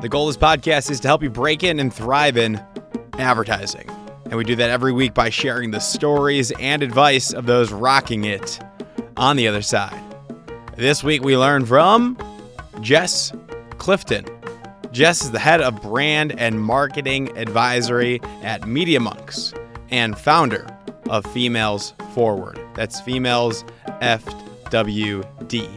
The goal of this podcast is to help you break in and thrive in advertising. And we do that every week by sharing the stories and advice of those rocking it on the other side. This week we learn from Jess Clifton. Jess is the head of brand and marketing advisory at Media Monks and founder of Females Forward. That's Females FWD.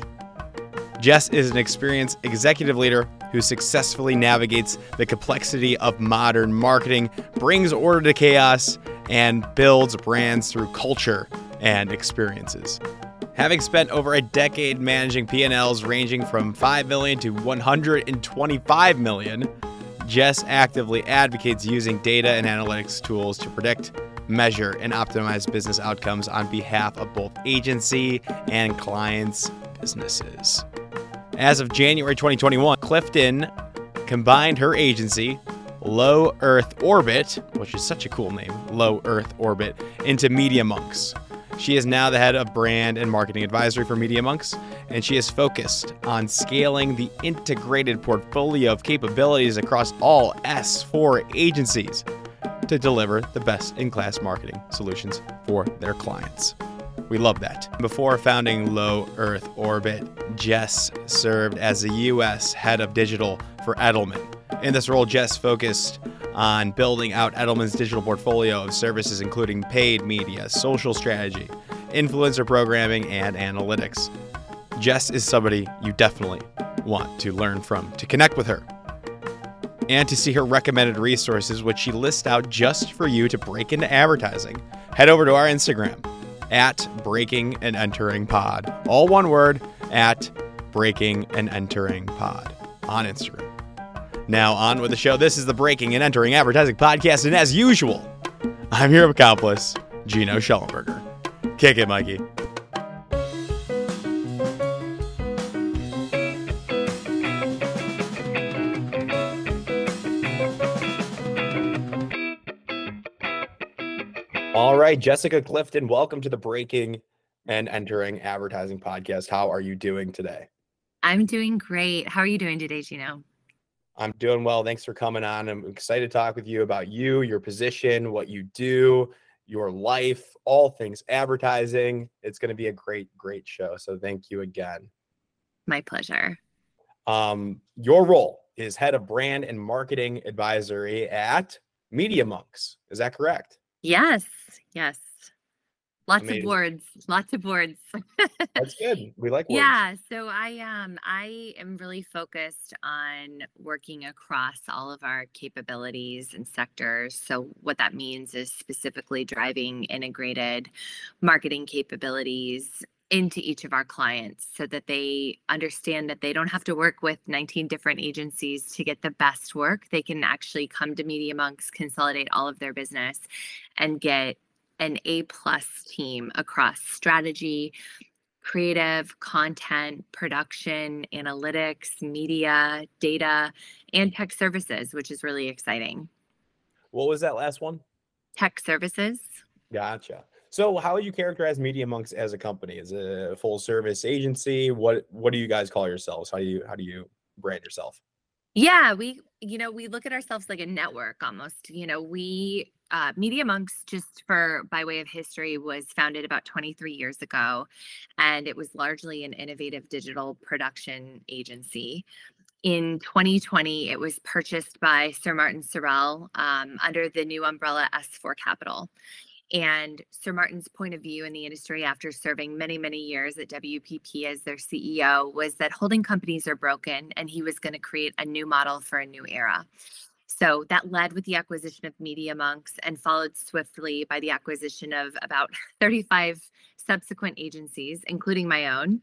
Jess is an experienced executive leader who successfully navigates the complexity of modern marketing, brings order to chaos, and builds brands through culture and experiences. Having spent over a decade managing P&Ls ranging from 5 million to 125 million, Jess actively advocates using data and analytics tools to predict, measure, and optimize business outcomes on behalf of both agency and clients' businesses. As of January 2021, Clifton combined her agency, Low Earth Orbit, which is such a cool name, Low Earth Orbit, into Media Monks. She is now the head of brand and marketing advisory for Media Monks, and she is focused on scaling the integrated portfolio of capabilities across all S4 agencies to deliver the best in class marketing solutions for their clients. We love that. Before founding Low Earth Orbit, Jess served as the U.S. head of digital for Edelman. In this role, Jess focused on building out Edelman's digital portfolio of services, including paid media, social strategy, influencer programming, and analytics. Jess is somebody you definitely want to learn from, to connect with her, and to see her recommended resources, which she lists out just for you to break into advertising. Head over to our Instagram at Breaking and Entering Pod. All one word at Breaking and Entering Pod on Instagram. Now, on with the show. This is the Breaking and Entering Advertising Podcast, and as usual, I'm your accomplice, Gino Schellenberger. Kick it, Mikey. All right, Jessica Clifton, welcome to the Breaking and Entering Advertising Podcast. How are you doing today? I'm doing great. How are you doing today, Gino? I'm doing well. Thanks for coming on. I'm excited to talk with you about you, your position, what you do, your life, all things advertising. It's going to be a great, great show. So thank you again. My pleasure. Um, your role is head of brand and marketing advisory at Media Monks. Is that correct? Yes. Yes. Lots Amazing. of words, lots of words. That's good. We like words. Yeah, so I um I am really focused on working across all of our capabilities and sectors. So what that means is specifically driving integrated marketing capabilities into each of our clients so that they understand that they don't have to work with 19 different agencies to get the best work. They can actually come to Media Monks, consolidate all of their business, and get an A plus team across strategy, creative, content, production, analytics, media, data, and tech services, which is really exciting. What was that last one? Tech services. Gotcha. So, how would you characterize Media Monks as a company? Is a full service agency? What What do you guys call yourselves? How do you How do you brand yourself? Yeah, we you know we look at ourselves like a network almost. You know, we uh, Media Monks, just for by way of history, was founded about 23 years ago, and it was largely an innovative digital production agency. In 2020, it was purchased by Sir Martin Sorrell um, under the new umbrella S4 Capital. And Sir Martin's point of view in the industry after serving many, many years at WPP as their CEO was that holding companies are broken and he was going to create a new model for a new era. So that led with the acquisition of Media Monks and followed swiftly by the acquisition of about 35 subsequent agencies, including my own.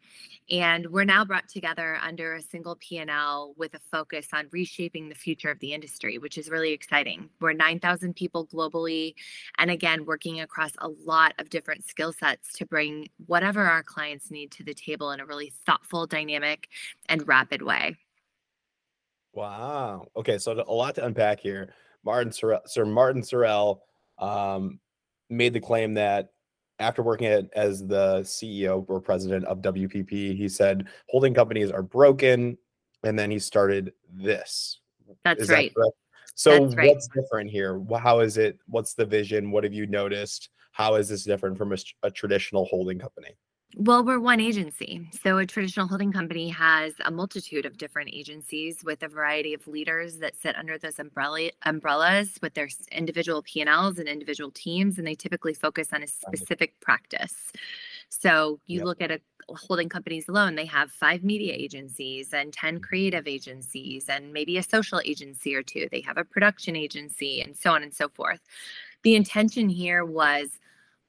And we're now brought together under a single P&L with a focus on reshaping the future of the industry, which is really exciting. We're 9,000 people globally, and again, working across a lot of different skill sets to bring whatever our clients need to the table in a really thoughtful, dynamic, and rapid way. Wow. Okay, so a lot to unpack here. Martin Sorrell, Sir Martin Sorrell um, made the claim that after working at, as the CEO or president of WPP, he said holding companies are broken, and then he started this. That's Is right. correct? So That's right. what's different here? How is it? What's the vision? What have you noticed? How is this different from a traditional holding company? Well, we're one agency. So a traditional holding company has a multitude of different agencies with a variety of leaders that sit under those umbrella umbrellas with their individual P&Ls and individual teams and they typically focus on a specific practice. So you Yep. look at a holding companies alone, they have five media agencies and 10 creative agencies and maybe a social agency or two. They have a production agency and so on and so forth. The intention here was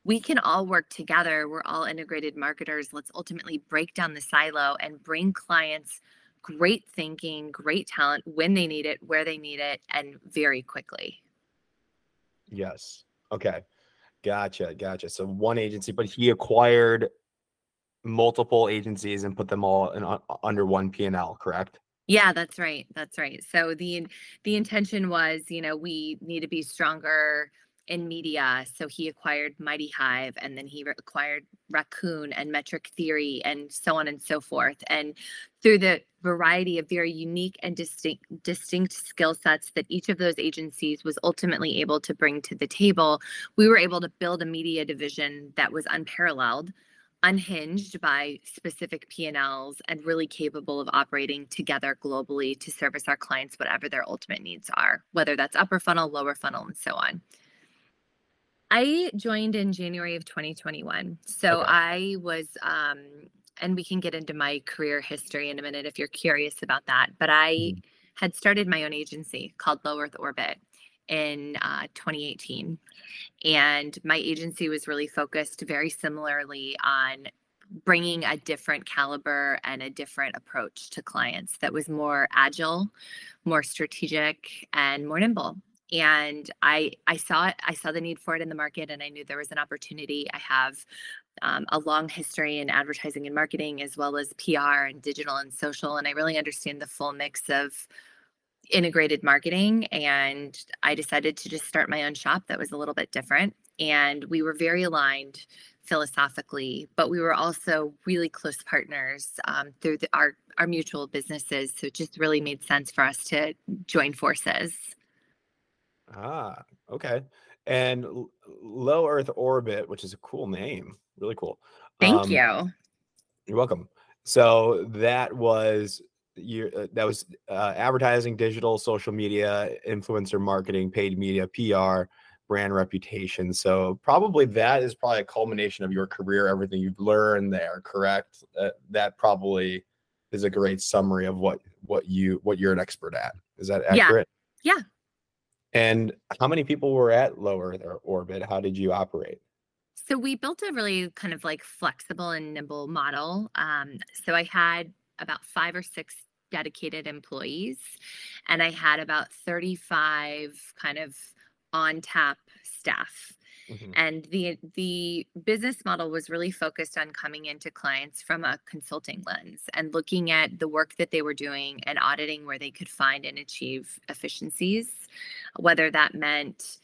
we can all work together. We're all integrated marketers. Let's ultimately break down the silo and bring clients great thinking, great talent when they need it, where they need it, and very quickly. Yes. Okay. Gotcha. Gotcha. So one agency, but he acquired multiple agencies and put them all in, uh, u- under one P and L, correct? Yeah, that's right. That's right. So the the intention was, you know, we need to be stronger in media. So he acquired MightyHive and then he re- acquired Raccoon and Metric Theory and so on and so forth. And through the variety of very unique and distinct distinct skill sets that each of those agencies was ultimately able to bring to the table, we were able to build a media division that was unparalleled unhinged by specific P&Ls and really capable of operating together globally to service our clients whatever their ultimate needs are, whether that's upper funnel, lower funnel, and so on. I joined in January of 2021. So Okay. I was um and we can get into my career history in a minute if you're curious about that, but I Mhm. had started my own agency called Low Earth Orbit in uh, 2018 and my agency was really focused very similarly on bringing a different caliber and a different approach to clients that was more agile more strategic and more nimble and i i saw it i saw the need for it in the market and i knew there was an opportunity. I have um, a long history in advertising and marketing as well as pr and digital and social and i really understand the full mix of integrated marketing and I decided to just start my own shop that was a little bit different and we were very aligned philosophically but we were also really close partners um, through the, our our mutual businesses so it just really made sense for us to join forces Ah, okay. And L- Low Earth Orbit, which is a cool name, really cool. thank Um, you You're welcome. So that was you. Uh, that was uh, advertising, digital, social media, influencer marketing, paid media, PR, brand reputation. So probably that is probably a culmination of your career, everything you've learned there. Correct. Uh, that probably is a great summary of what what you what you're an expert at. Is that accurate? Yeah. accurate? Yeah. And how many people were at Low Earth Orbit? How did you operate? So we built a really kind of like flexible and nimble model. Um, so I had about five or six dedicated employees, and I had about 35 kind of on tap staff. Mhm. And the the business model was really focused on coming into clients from a consulting lens and looking at the work that they were doing and auditing where they could find and achieve efficiencies, whether that meant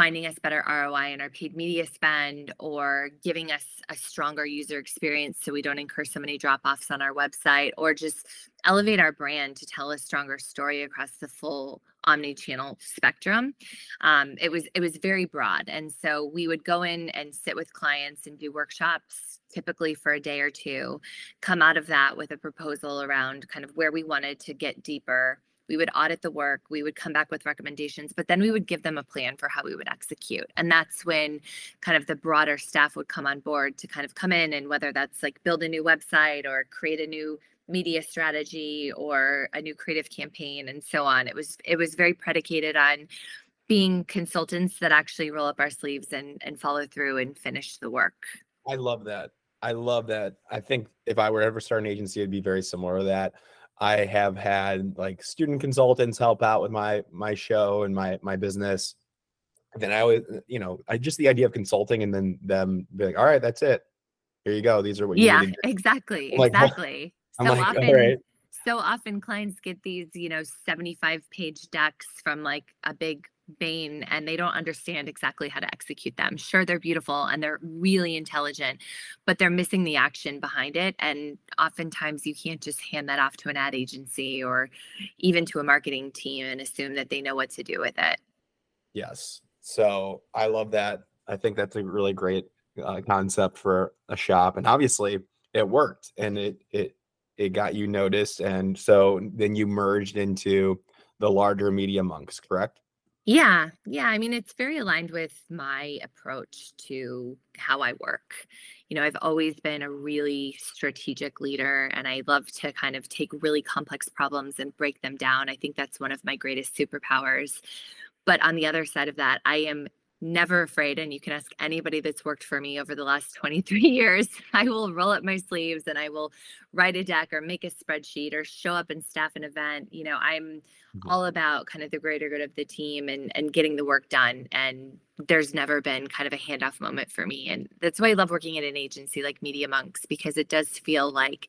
finding us better ROI in our paid media spend or giving us a stronger user experience so we don't incur so many drop offs on our website or just elevate our brand to tell a stronger story across the full omni-channel spectrum. Um, it was it was very broad. And so we would go in and sit with clients and do workshops typically for a day or two come out of that with a proposal around kind of where we wanted to get deeper we would audit the work we would come back with recommendations but then we would give them a plan for how we would execute and that's when kind of the broader staff would come on board to kind of come in and whether that's like build a new website or create a new media strategy or a new creative campaign and so on it was it was very predicated on being consultants that actually roll up our sleeves and and follow through and finish the work I love that. I love that. I think if I were ever start an agency, it'd be very similar to that. I have had like student consultants help out with my my show and my my business. Then I always, uh, you know, I just the idea of consulting and then them being, all right, that's it. Here you go. These are what you yeah need exactly I'm like, exactly so like, often right. so often clients get these you know 75 page decks from like a big Bain and they don't understand exactly how to execute them. Sure, they're beautiful and they're really intelligent, but they're missing the action behind it. And oftentimes you can't just hand that off to an ad agency or even to a marketing team and assume that they know what to do with it. Yes. So I love that. I think that's a really great uh, concept for a shop. And obviously it worked and it, it, it got you noticed. And so then you merged into the larger media monks, correct? Yeah, yeah. I mean, it's very aligned with my approach to how I work. You know, I've always been a really strategic leader and I love to kind of take really complex problems and break them down. I think that's one of my greatest superpowers. But on the other side of that, I am never afraid and you can ask anybody that's worked for me over the last 23 years. I will roll up my sleeves and i will write a deck or make a spreadsheet or show up and staff an event. You know i'm mm-hmm. all about kind of the greater good of the team and and getting the work done and there's never been kind of a handoff moment for me and that's why i love working at an agency like media monks because it does feel like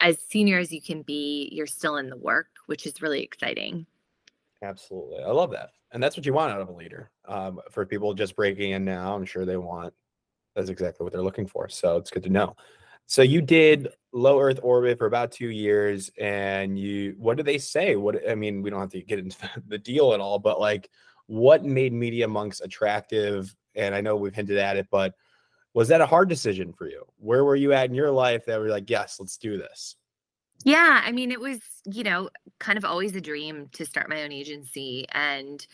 as senior as you can be you're still in the work which is really exciting. Absolutely. I love that and that's what you want out of a leader. Um, for people just breaking in now, I'm sure they want that's exactly what they're looking for. So it's good to know. So you did low Earth orbit for about two years, and you what do they say? What I mean, we don't have to get into the deal at all, but like, what made Media Monks attractive? And I know we've hinted at it, but was that a hard decision for you? Where were you at in your life that were like, yes, let's do this? Yeah, I mean, it was, you know, kind of always a dream to start my own agency. And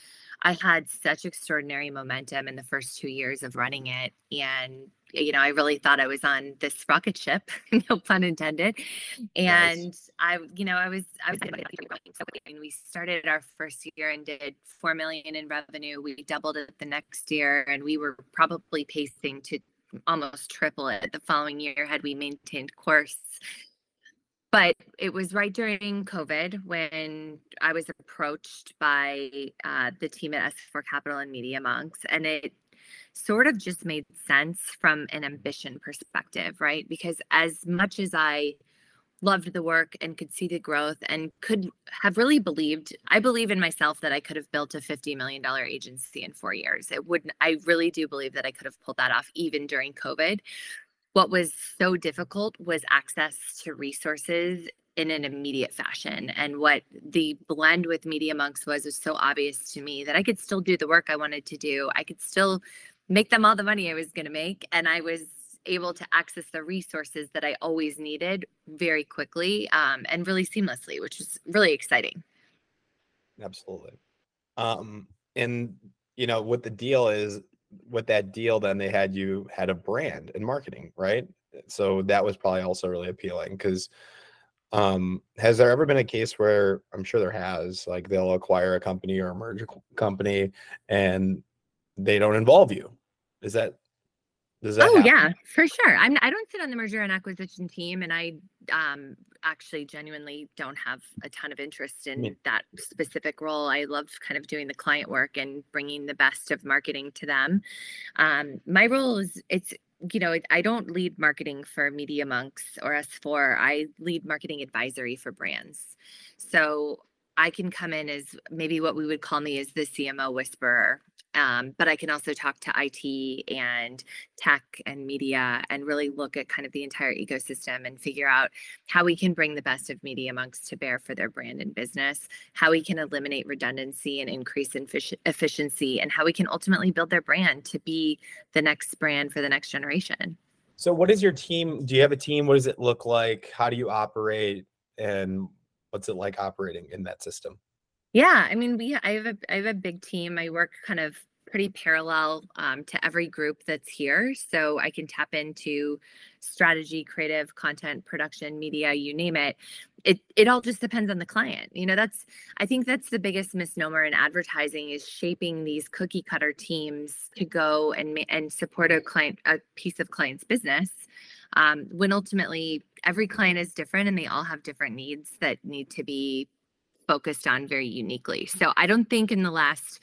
I had such extraordinary momentum in the first two years of running it. And, you know, I really thought I was on this rocket ship, no pun intended. And nice. I, you know, I was, I was, so we started our first year and did 4 million in revenue. We doubled it the next year and we were probably pacing to almost triple it the following year had we maintained course but it was right during COVID when I was approached by uh, the team at S4 Capital and Media Monks, and it sort of just made sense from an ambition perspective, right? Because as much as I loved the work and could see the growth and could have really believed i believe in myself that i could have built a $50 million agency in four years it would i really do believe that i could have pulled that off even during covid what was so difficult was access to resources in an immediate fashion. And what the blend with Media Monks was was so obvious to me that I could still do the work I wanted to do. I could still make them all the money I was going to make. And I was able to access the resources that I always needed very quickly um, and really seamlessly, which was really exciting. Absolutely. Um, and, you know, what the deal is, with that deal, then they had you had a brand and marketing, right? So that was probably also really appealing because um, has there ever been a case where I'm sure there has, like they'll acquire a company or a merge company and they don't involve you? Is that does that? Oh happen? yeah, for sure. I'm. I don't sit on the merger and acquisition team, and I um, actually genuinely don't have a ton of interest in that specific role. I love kind of doing the client work and bringing the best of marketing to them. Um, my role is it's you know I don't lead marketing for Media Monks or S4. I lead marketing advisory for brands. So I can come in as maybe what we would call me as the CMO whisperer um, but I can also talk to IT and tech and media and really look at kind of the entire ecosystem and figure out how we can bring the best of Media Monks to bear for their brand and business, how we can eliminate redundancy and increase efficiency, and how we can ultimately build their brand to be the next brand for the next generation. So, what is your team? Do you have a team? What does it look like? How do you operate? And what's it like operating in that system? Yeah, I mean, we I have a I have a big team. I work kind of pretty parallel um, to every group that's here, so I can tap into strategy, creative, content, production, media, you name it. It it all just depends on the client. You know, that's I think that's the biggest misnomer in advertising is shaping these cookie cutter teams to go and and support a client a piece of client's business. Um, when ultimately every client is different and they all have different needs that need to be focused on very uniquely. So I don't think in the last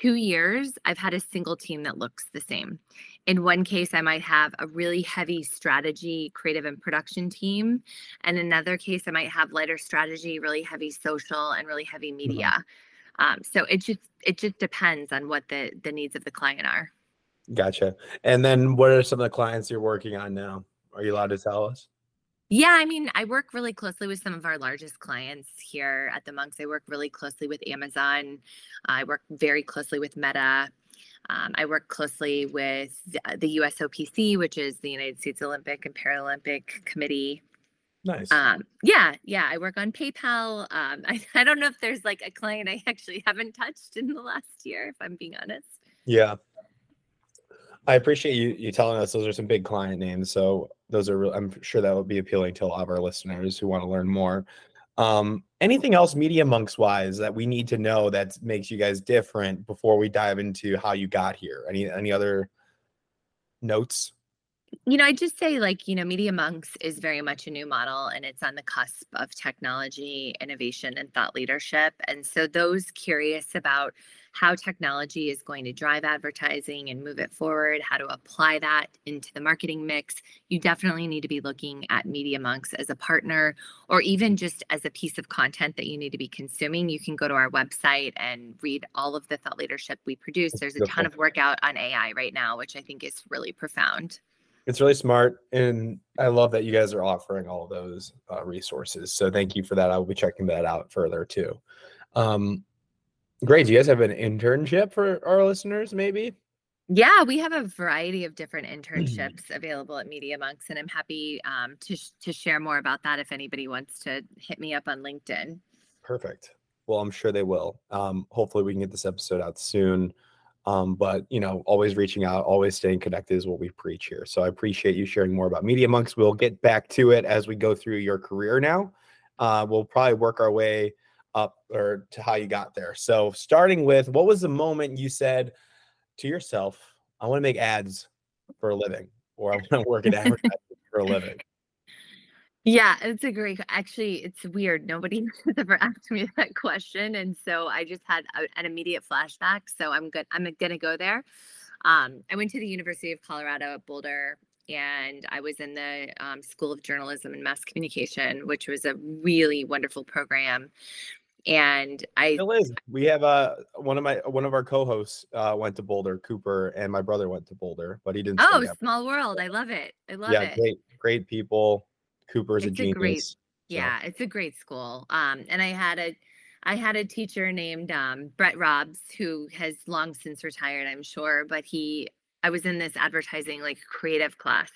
two years I've had a single team that looks the same. In one case, I might have a really heavy strategy, creative, and production team. And another case, I might have lighter strategy, really heavy social, and really heavy mm-hmm. media. Um, so it just it just depends on what the the needs of the client are. Gotcha. And then what are some of the clients you're working on now? Are you allowed to tell us? Yeah, I mean, I work really closely with some of our largest clients here at the Monks. I work really closely with Amazon. I work very closely with Meta. Um, I work closely with the USOPC, which is the United States Olympic and Paralympic Committee. Nice. Um, yeah, yeah, I work on PayPal. Um, I, I don't know if there's like a client I actually haven't touched in the last year, if I'm being honest. Yeah. I appreciate you you telling us those are some big client names. So those are I'm sure that would be appealing to a lot of our listeners who want to learn more. Um, anything else media monks wise that we need to know that makes you guys different before we dive into how you got here? Any any other notes? You know, I just say like, you know, Media Monks is very much a new model and it's on the cusp of technology, innovation, and thought leadership. And so those curious about how technology is going to drive advertising and move it forward, how to apply that into the marketing mix, you definitely need to be looking at Media Monks as a partner or even just as a piece of content that you need to be consuming. You can go to our website and read all of the thought leadership we produce. There's a ton of work out on AI right now, which I think is really profound. It's really smart, and I love that you guys are offering all of those uh, resources. So thank you for that. I will be checking that out further too. Um, Great. Do you guys have an internship for our listeners, maybe? Yeah, we have a variety of different Mm. internships available at Media Monks, and I'm happy um, to sh- to share more about that if anybody wants to hit me up on LinkedIn. Perfect. Well, I'm sure they will. Um, hopefully, we can get this episode out soon. Um, but you know, always reaching out, always staying connected is what we preach here. So I appreciate you sharing more about Media Monks. We'll get back to it as we go through your career now. Uh, we'll probably work our way up or to how you got there. So starting with what was the moment you said to yourself, I want to make ads for a living or I want to work in advertising for a living? Yeah, it's a great. Actually, it's weird. Nobody has ever asked me that question, and so I just had a, an immediate flashback. So I'm good. I'm gonna go there. Um, I went to the University of Colorado at Boulder, and I was in the um, School of Journalism and Mass Communication, which was a really wonderful program and I still is. We have uh one of my one of our co-hosts uh went to Boulder, Cooper, and my brother went to Boulder, but he didn't. Oh, small world! I love it. I love yeah, it. Yeah, great, great people. Cooper's it's a genius. A great, yeah, so. it's a great school. Um, and I had a I had a teacher named um, Brett Robbs who has long since retired, I'm sure, but he I was in this advertising like creative class,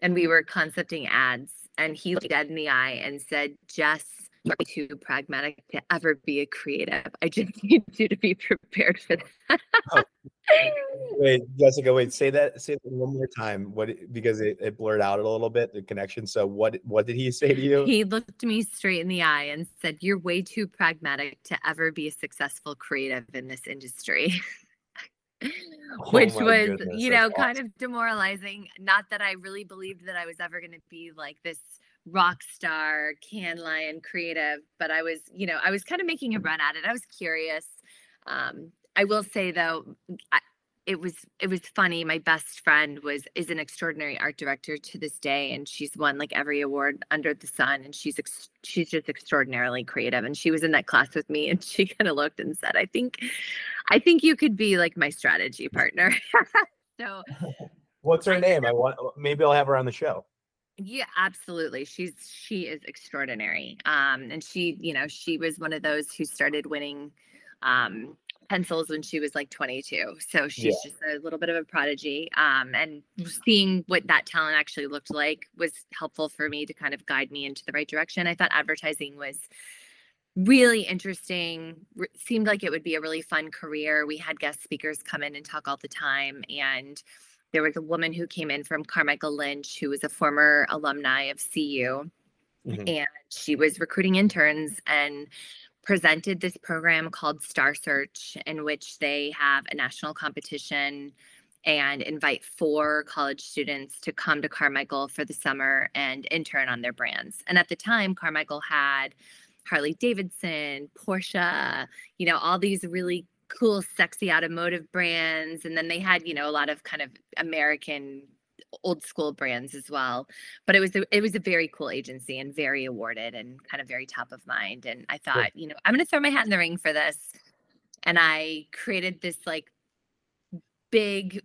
and we were concepting ads, and he looked dead in the eye and said, "Jess." too pragmatic to ever be a creative. I just need you to be prepared for that. oh. Wait, Jessica, wait, say that say that one more time. What because it, it blurred out a little bit, the connection. So what what did he say to you? He looked me straight in the eye and said, You're way too pragmatic to ever be a successful creative in this industry. Oh Which was, goodness, you know, kind awesome. of demoralizing. Not that I really believed that I was ever going to be like this rock star, Cannes Lion creative, but I was, you know, I was kind of making a run at it. I was curious. Um, I will say though, I, it was it was funny. My best friend was is an extraordinary art director to this day, and she's won like every award under the sun. And she's ex- she's just extraordinarily creative. And she was in that class with me, and she kind of looked and said, "I think, I think you could be like my strategy partner." so, what's her I, name? I want maybe I'll have her on the show. Yeah, absolutely. She's she is extraordinary. Um, and she, you know, she was one of those who started winning um pencils when she was like 22. So she's yeah. just a little bit of a prodigy. Um, and seeing what that talent actually looked like was helpful for me to kind of guide me into the right direction. I thought advertising was really interesting Re- seemed like it would be a really fun career we had guest speakers come in and talk all the time and there was a woman who came in from Carmichael Lynch, who was a former alumni of CU, mm-hmm. and she was recruiting interns and presented this program called Star Search, in which they have a national competition and invite four college students to come to Carmichael for the summer and intern on their brands. And at the time, Carmichael had Harley Davidson, Porsche, you know, all these really cool, sexy automotive brands. And then they had, you know, a lot of kind of American old school brands as well. But it was a, it was a very cool agency and very awarded and kind of very top of mind. And I thought, you know, I'm going to throw my hat in the ring for this. and I created this like big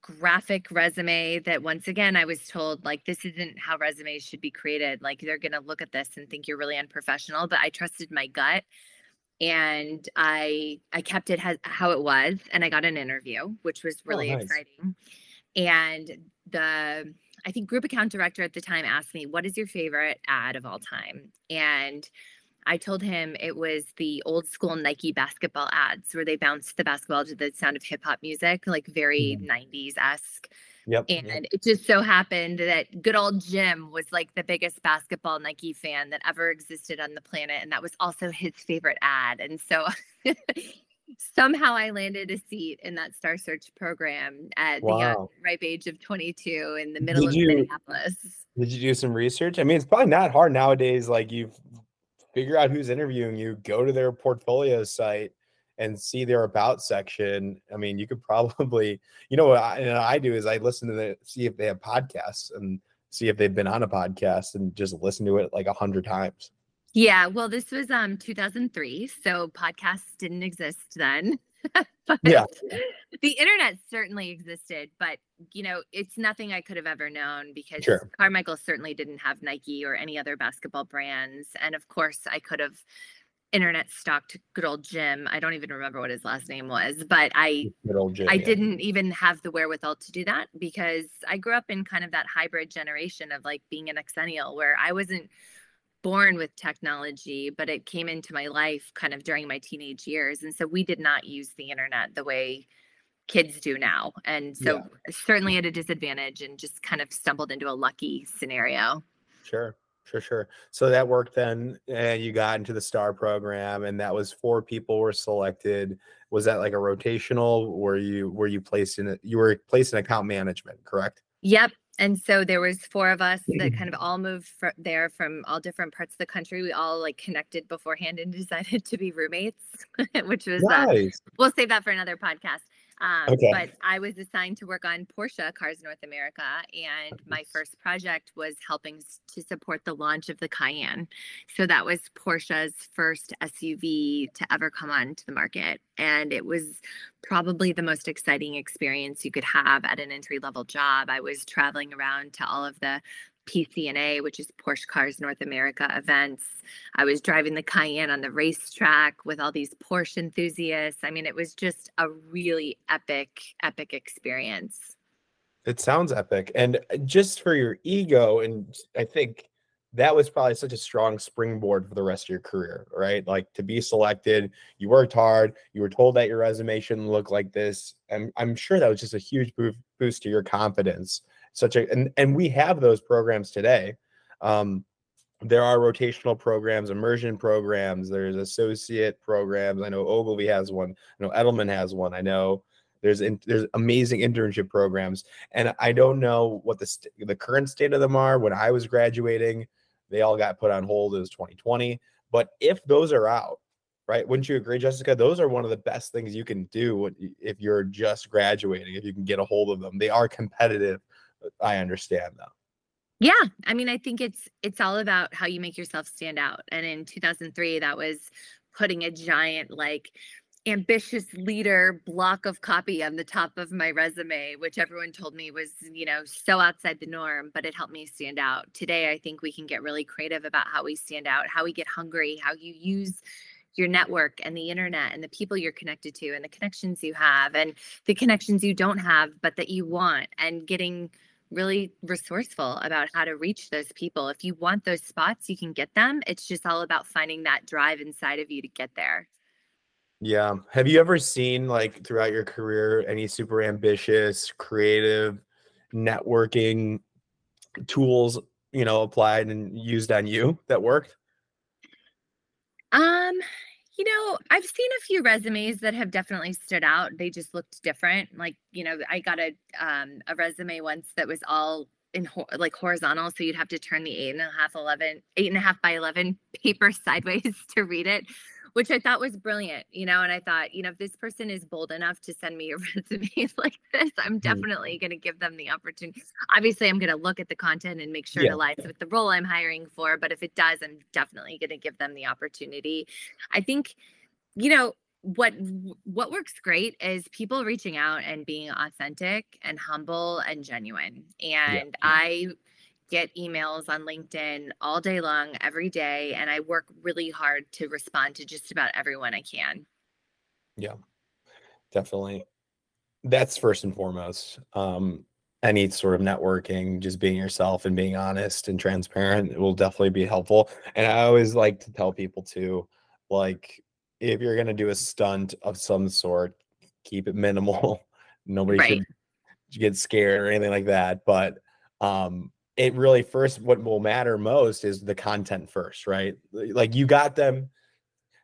graphic resume that once again I was told like this isn't how resumes should be created. Like they're going to look at this and think you're really unprofessional, but I trusted my gut and I I kept it has, how it was and I got an interview, which was oh, really oh, nice. exciting. And the I think group account director at the time asked me, "What is your favorite ad of all time?" And I told him it was the old school Nike basketball ads where they bounced the basketball to the sound of hip hop music, like very mm-hmm. 90s esque. Yep. And yep. it just so happened that good old Jim was like the biggest basketball Nike fan that ever existed on the planet. And that was also his favorite ad. And so somehow I landed a seat in that Star Search program at uh, wow. the young, ripe age of 22 in the middle did of you, Minneapolis. Did you do some research? I mean, it's probably not hard nowadays. Like you've figure out who's interviewing you, go to their portfolio site and see their about section. I mean, you could probably, you know, what I, know, I do is I listen to the see if they have podcasts and see if they've been on a podcast and just listen to it like a hundred times. Yeah, well, this was um 2003, so podcasts didn't exist then. yeah. The internet certainly existed, but you know, it's nothing I could have ever known because sure. Carmichael certainly didn't have Nike or any other basketball brands. And of course, I could have internet stalked good old Jim. I don't even remember what his last name was, but I Jim, I yeah. didn't even have the wherewithal to do that because I grew up in kind of that hybrid generation of like being an exennial where I wasn't born with technology, but it came into my life kind of during my teenage years. And so we did not use the internet the way kids do now. And so yeah. certainly at a disadvantage and just kind of stumbled into a lucky scenario. Sure. Sure, sure. So that worked then, and you got into the STAR program, and that was four people were selected. Was that like a rotational? Were you were you placed in it? You were placed in account management, correct? Yep and so there was four of us that kind of all moved fr- there from all different parts of the country we all like connected beforehand and decided to be roommates which was uh, nice. uh, we'll save that for another podcast um, okay. But I was assigned to work on Porsche Cars North America, and my first project was helping to support the launch of the Cayenne. So that was Porsche's first SUV to ever come onto the market. And it was probably the most exciting experience you could have at an entry level job. I was traveling around to all of the PCNA, which is Porsche Cars North America events. I was driving the Cayenne on the racetrack with all these Porsche enthusiasts. I mean, it was just a really epic, epic experience. It sounds epic. And uh, just for your ego, and I think that was probably such a strong springboard for the rest of your career, right? Like to be selected, you worked hard, you were told that your resume shouldn't look like this. And I'm sure that was just a huge boost to your confidence such a and, and we have those programs today. Um, there are rotational programs immersion programs there's associate programs. I know ogilvy has one i know edelman has one i know there's in, there's amazing internship programs. And i don't know what the st- the current state of them are. When i was graduating they all got put on hold. It was 2020 but if those are out right wouldn't you agree jessica? Those are one of the best things you can do if you're just graduating if you can get a hold of them. They are competitive I understand though. Yeah, I mean, I think it's it's all about how you make yourself stand out. And in 2003, that was putting a giant like ambitious leader block of copy on the top of my resume, which everyone told me was, you know, so outside the norm, but it helped me stand out. Today, I think we can get really creative about how we stand out, how we get hungry, how you use your network and the internet and the people you're connected to and the connections you have and the connections you don't have, but that you want and getting really resourceful about how to reach those people. If you want those spots, you can get them. It's just all about finding that drive inside of you to get there. Yeah. Have you ever seen like throughout your career any super ambitious, creative networking tools, you know, applied and used on you that worked? Um, you know, I've seen a few resumes that have definitely stood out. They just looked different. Like, you know, I got a um a resume once that was all in ho- like horizontal, so you'd have to turn the eight and a half, 11, eight and a half by 11 paper sideways to read it which I thought was brilliant, you know. And I thought, you know, if this person is bold enough to send me a resume like this, I'm mm. definitely going to give them the opportunity. Obviously, I'm going to look at the content and make sure yeah. it aligns with the role I'm hiring for. But if it does, I'm definitely going to give them the opportunity. I think, you know, what what works great is people reaching out and being authentic and humble and genuine. And yeah. I get emails on LinkedIn all day long, every day, and I work really hard to respond to just about everyone I can. Yeah, definitely. That's first and foremost. Um, any sort of networking, just being yourself and being honest and transparent will definitely be helpful. And I always like to tell people to like if you're gonna do a stunt of some sort, keep it minimal. Nobody right. should get scared or anything like that. But um it really first what will matter most is the content first, right? Like you got them,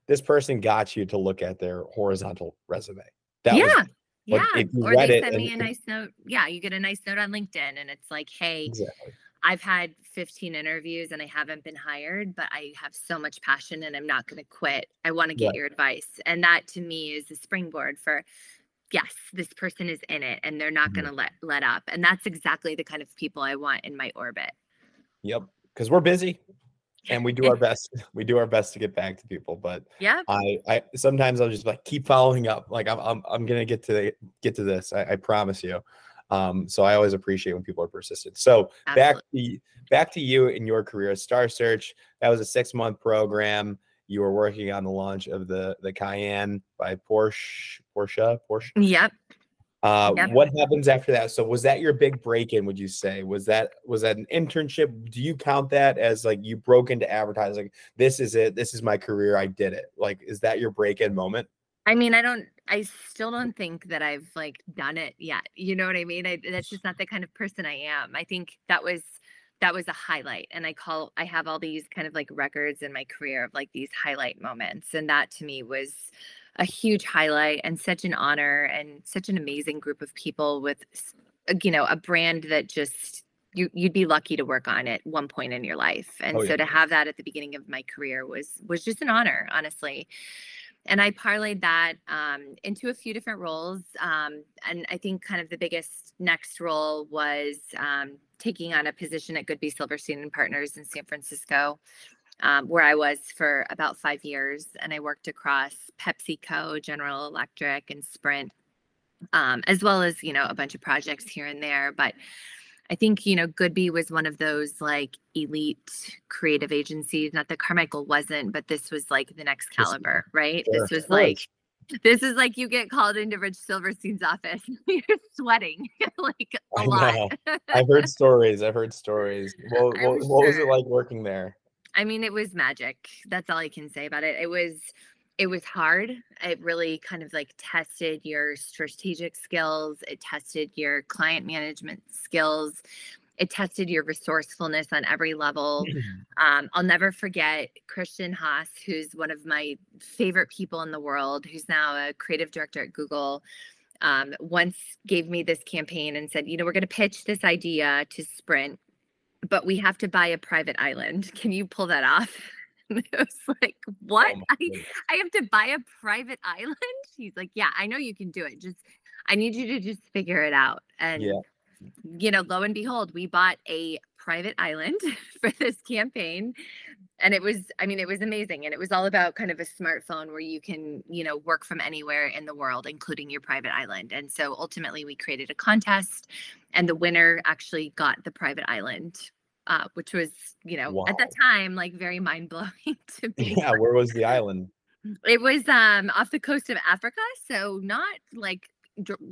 this person got you to look at their horizontal resume. That yeah. Was, yeah. Or they send me a nice note. Yeah, you get a nice note on LinkedIn and it's like, hey, exactly. I've had 15 interviews and I haven't been hired, but I have so much passion and I'm not going to quit. I want to get yeah. your advice. And that to me is a springboard for yes, this person is in it and they're not mm-hmm. going to let let up. And that's exactly the kind of people I want in my orbit. Yep, cuz we're busy and we do our best we do our best to get back to people but yeah i i sometimes i'll just like keep following up like i'm i'm, I'm gonna get to the, get to this I, I promise you um so i always appreciate when people are persistent so Absolutely. back to back to you in your career star search that was a six month program you were working on the launch of the the cayenne by porsche porsche porsche yep uh, yep. What happens after that? So was that your big break in? Would you say was that was that an internship? Do you count that as like you broke into advertising? This is it. This is my career. I did it. Like, is that your break in moment? I mean, I don't. I still don't think that I've like done it yet. You know what I mean? I, that's just not the kind of person I am. I think that was that was a highlight, and I call I have all these kind of like records in my career of like these highlight moments, and that to me was a huge highlight and such an honor and such an amazing group of people with uh, you know a brand that just you you'd be lucky to work on at one point in your life and oh, so to have that at the beginning of my career was was just an honor honestly and i parlayed that um, into a few different roles um, and i think kind of the biggest next role was um, taking on a position at goodby silverstein and partners in san francisco um, where I was for about five years. And I worked across PepsiCo, General Electric, and Sprint, um, as well as, you know, a bunch of projects here and there. But I think, you know, Goodby was one of those like elite creative agencies. Not that Carmichael wasn't, but this was like the next caliber, right? This was like, this is like you get called into Rich Silverstein's office. You're sweating like a lot. I've heard stories. I've heard stories. Well, what, what was it like working there? I mean, it was magic. That's all I can say about it. It was it was hard. It really kind of like tested your strategic skills. It tested your client management skills. It tested your resourcefulness on every level. Um, I'll never forget Christian Haas, who's one of my favorite people in the world, who's now a creative director at Google. Um, once gave me this campaign and said, you know, we're going to pitch this idea to Sprint but we have to buy a private island. Can you pull that off? And it was like, what? Oh I, I have to buy a private island? He's like, yeah, I know you can do it. Just, I need you to just figure it out. And, yeah. You know, lo and behold, we bought a private island for this campaign. And it was, I mean, it was amazing. And it was all about kind of a smartphone where you can, you know, work from anywhere in the world, including your private island. And so ultimately, we created a contest, and the winner actually got the private island uh, which was, you know, wow. at that time, like very mind blowing to me. Yeah, where was the island? It was um, off the coast of Africa, so not like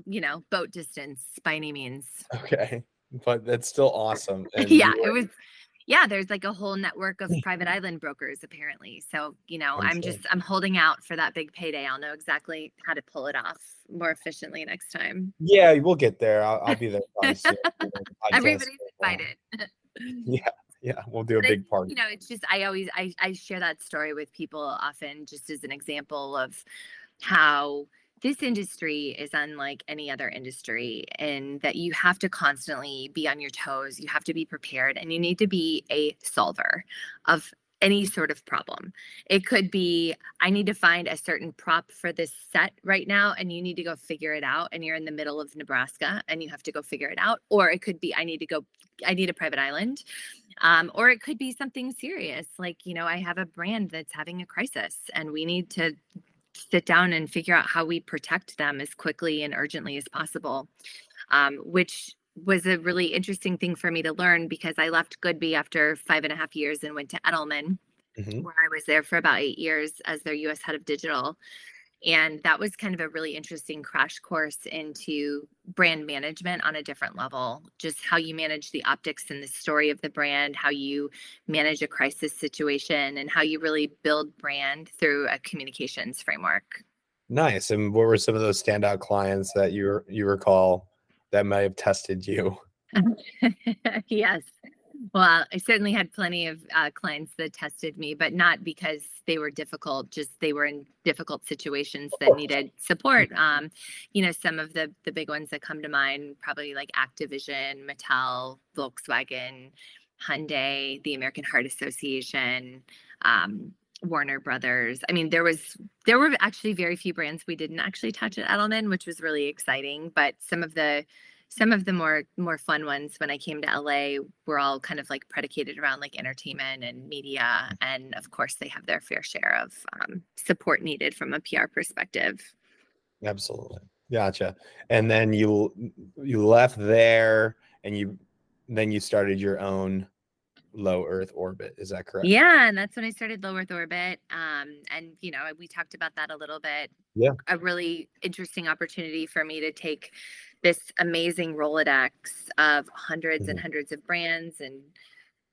you know boat distance by any means. Okay, but that's still awesome. And yeah, it was. Yeah, there's like a whole network of private island brokers apparently. So you know, I'm, just I'm holding out for that big payday. I'll know exactly how to pull it off more efficiently next time. Yeah, we'll get there. I'll, I'll be there. Everybody's invited yeah yeah we'll do a but big it, party you know it's just i always I, I share that story with people often just as an example of how this industry is unlike any other industry in that you have to constantly be on your toes you have to be prepared and you need to be a solver of any sort of problem. It could be, I need to find a certain prop for this set right now, and you need to go figure it out. And you're in the middle of Nebraska and you have to go figure it out. Or it could be, I need to go, I need a private island. Um, or it could be something serious, like, you know, I have a brand that's having a crisis and we need to sit down and figure out how we protect them as quickly and urgently as possible, um, which was a really interesting thing for me to learn because I left Goodby after five and a half years and went to Edelman, mm-hmm. where I was there for about eight years as their US head of digital. And that was kind of a really interesting crash course into brand management on a different level. Just how you manage the optics and the story of the brand, how you manage a crisis situation, and how you really build brand through a communications framework. Nice. And what were some of those standout clients that you you recall that might have tested you? yes. Well, I certainly had plenty of uh, clients that tested me, but not because they were difficult. Just they were in difficult situations that needed support. Um, you know, some of the the big ones that come to mind, probably like Activision, Mattel, Volkswagen, Hyundai, the American Heart Association, um, Warner Brothers. I mean, there was there were actually very few brands we didn't actually touch at Edelman, which was really exciting. But some of the some of the more more fun ones when I came to LA were all kind of like predicated around like entertainment and media, and of course they have their fair share of um, support needed from a PR perspective. Absolutely, gotcha. And then you you left there, and you then you started your own low Earth orbit. Is that correct? Yeah, and that's when I started low Earth orbit. Um, and you know, we talked about that a little bit. Yeah. A really interesting opportunity for me to take this amazing Rolodex of 100s mm-hmm. and hundreds of brands and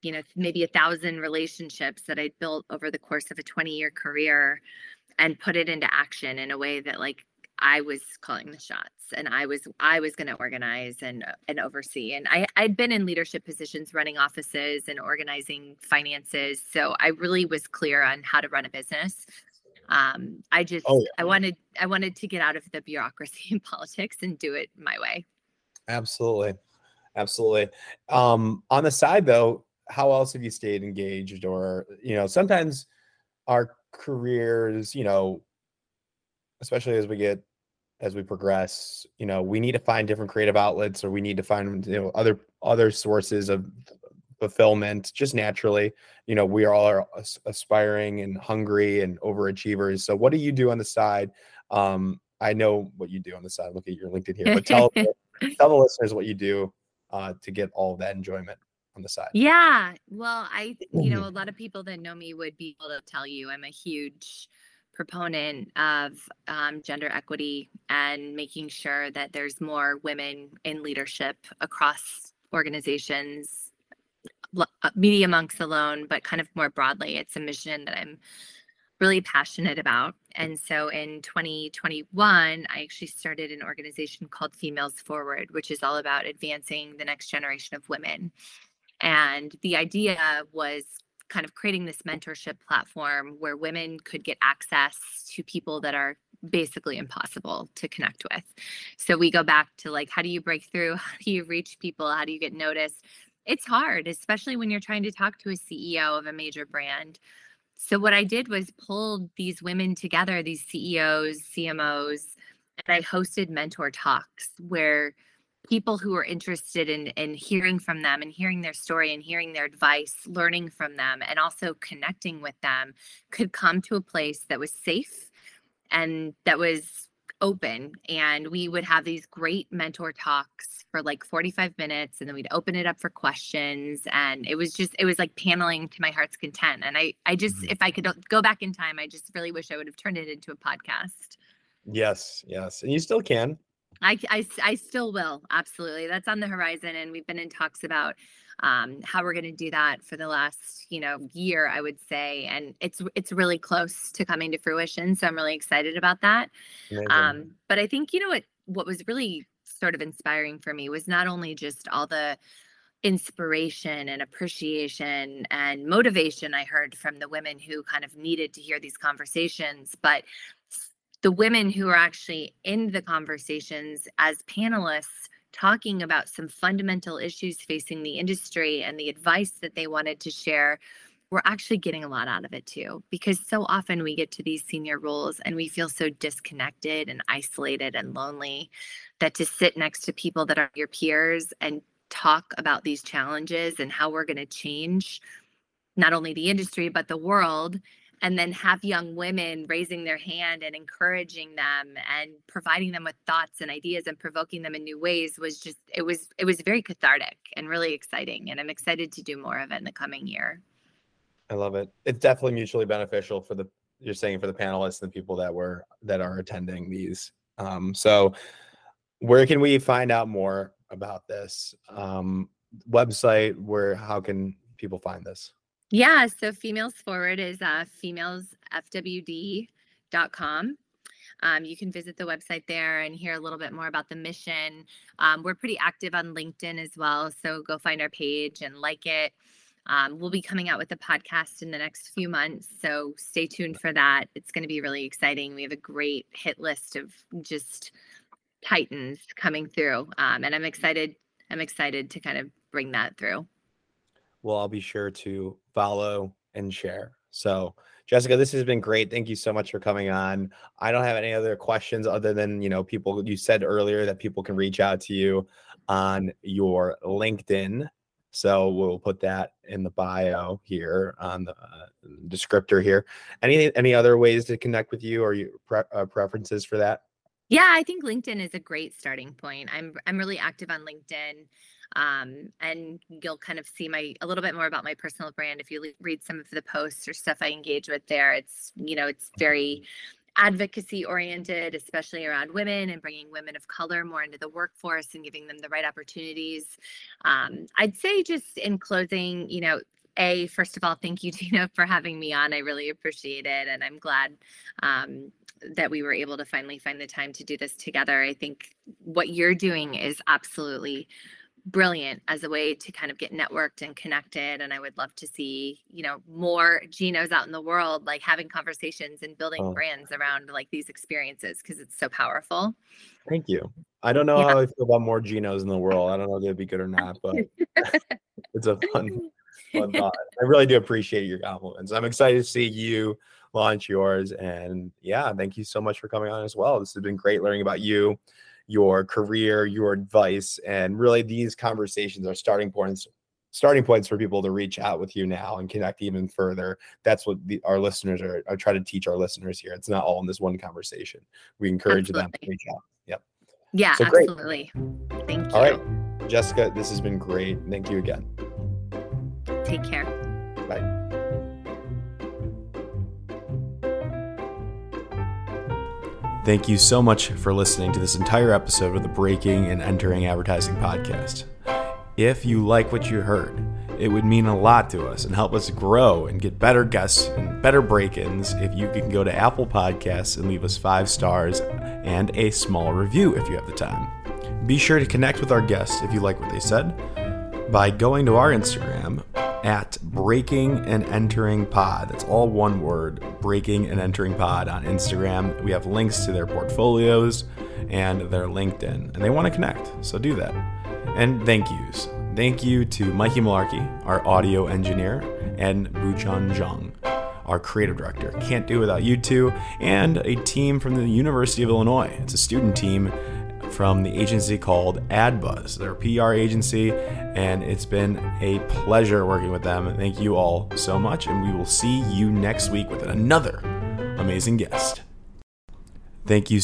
you know maybe a thousand relationships that I'd built over the course of a 20 year career and put it into action in a way that like I was calling the shots and I was I was going to organize and and oversee. And I I'd been in leadership positions running offices and organizing finances. So I really was clear on how to run a business um I just oh, yeah. I wanted I wanted to get out of the bureaucracy and politics and do it my way. Absolutely. Absolutely. Um on the side though how else have you stayed engaged or you know sometimes our careers you know especially as we get as we progress you know we need to find different creative outlets or we need to find you know other other sources of fulfillment just naturally. You know we all are aspiring and hungry and overachievers so what do you do on the side? Um i know what you do on the side look at your linkedin here but tell tell the listeners what you do uh to get all that enjoyment on the side. Yeah well i you know mm-hmm. a lot of people that know me would be able to tell you i'm a huge proponent of um, gender equity and making sure that there's more women in leadership across organizations, Uh, media Monks alone, but kind of more broadly. It's a mission that I'm really passionate about. And so in 2021, I actually started an organization called Females Forward, which is all about advancing the next generation of women. And the idea was kind of creating this mentorship platform where women could get access to people that are basically impossible to connect with. So we go back to like, how do you break through? How do you reach people? How do you get noticed? It's hard, especially when you're trying to talk to a CEO of a major brand. So what I did was pulled these women together, these CEOs, CMOs, and I hosted mentor talks where people who are interested in in hearing from them and hearing their story and hearing their advice learning from them and also connecting with them could come to a place that was safe and that was open and we would have these great mentor talks for like 45 minutes and then we'd open it up for questions and it was just it was like paneling to my heart's content and i i just mm-hmm. if i could go back in time i just really wish i would have turned it into a podcast yes yes and you still can I, I, I still will. Absolutely. That's on the horizon. And we've been in talks about um, how we're going to do that for the last, you know, year, I would say. And it's, it's really close to coming to fruition. So I'm really excited about that. Um, but I think, you know, what, what was really sort of inspiring for me was not only just all the inspiration and appreciation and motivation I heard from the women who kind of needed to hear these conversations, but the women who are actually in the conversations as panelists talking about some fundamental issues facing the industry and the advice that they wanted to share we're actually getting a lot out of it too because so often we get to these senior roles and we feel so disconnected and isolated and lonely that to sit next to people that are your peers and talk about these challenges and how we're going to change not only the industry but the world and then have young women raising their hand and encouraging them and providing them with thoughts and ideas and provoking them in new ways was just it was it was very cathartic and really exciting and i'm excited to do more of it in the coming year. I love it. It's definitely mutually beneficial for the you're saying for the panelists and the people that were that are attending these. Um, so where can we find out more about this? Um, website where how can people find this yeah, so Females Forward is uh, femalesfwd.com. Um, you can visit the website there and hear a little bit more about the mission. Um, we're pretty active on LinkedIn as well, so go find our page and like it. Um, we'll be coming out with a podcast in the next few months, so stay tuned for that. It's going to be really exciting. We have a great hit list of just titans coming through, um, and I'm excited. I'm excited to kind of bring that through well, I'll be sure to follow and share. So, Jessica, this has been great. Thank you so much for coming on. I don't have any other questions other than, you know, people you said earlier that people can reach out to you on your LinkedIn. So we'll put that in the bio here on the uh, descriptor here. Any any other ways to connect with you or your pre- uh, preferences for that? Yeah, I think LinkedIn is a great starting point. I'm I'm really active on LinkedIn. Um, and you'll kind of see my a little bit more about my personal brand if you read some of the posts or stuff I engage with there. It's you know it's very advocacy oriented, especially around women and bringing women of color more into the workforce and giving them the right opportunities. Um, I'd say just in closing, you know, a first of all, thank you, Tina, for having me on. I really appreciate it, and I'm glad um, that we were able to finally find the time to do this together. I think what you're doing is absolutely brilliant as a way to kind of get networked and connected and i would love to see you know more genos out in the world like having conversations and building oh. brands around like these experiences because it's so powerful. Thank you. I don't know yeah. how i feel about more genos in the world. I don't know if they'd be good or not but it's a fun fun thought. I really do appreciate your compliments. I'm excited to see you launch yours and yeah thank you so much for coming on as well. This has been great learning about you your career, your advice, and really these conversations are starting points starting points for people to reach out with you now and connect even further. That's what the, our listeners are, are trying to teach our listeners here. It's not all in this one conversation. We encourage absolutely. them to reach out. Yep. Yeah, so absolutely. Thank you. All right. Jessica, this has been great. Thank you again. Take care. Bye. Thank you so much for listening to this entire episode of the Breaking and Entering Advertising podcast. If you like what you heard, it would mean a lot to us and help us grow and get better guests and better break ins if you can go to Apple Podcasts and leave us five stars and a small review if you have the time. Be sure to connect with our guests if you like what they said by going to our Instagram at Breaking and Entering Pod. That's all one word Breaking and Entering Pod on Instagram. We have links to their portfolios and their LinkedIn, and they want to connect, so do that. And thank yous. Thank you to Mikey Malarkey, our audio engineer, and Buchan Zhang, our creative director. Can't do without you two, and a team from the University of Illinois. It's a student team from the agency called AdBuzz. They're a PR agency, and it's been a pleasure working with them. Thank you all so much, and we will see you next week with another amazing guest. Thank you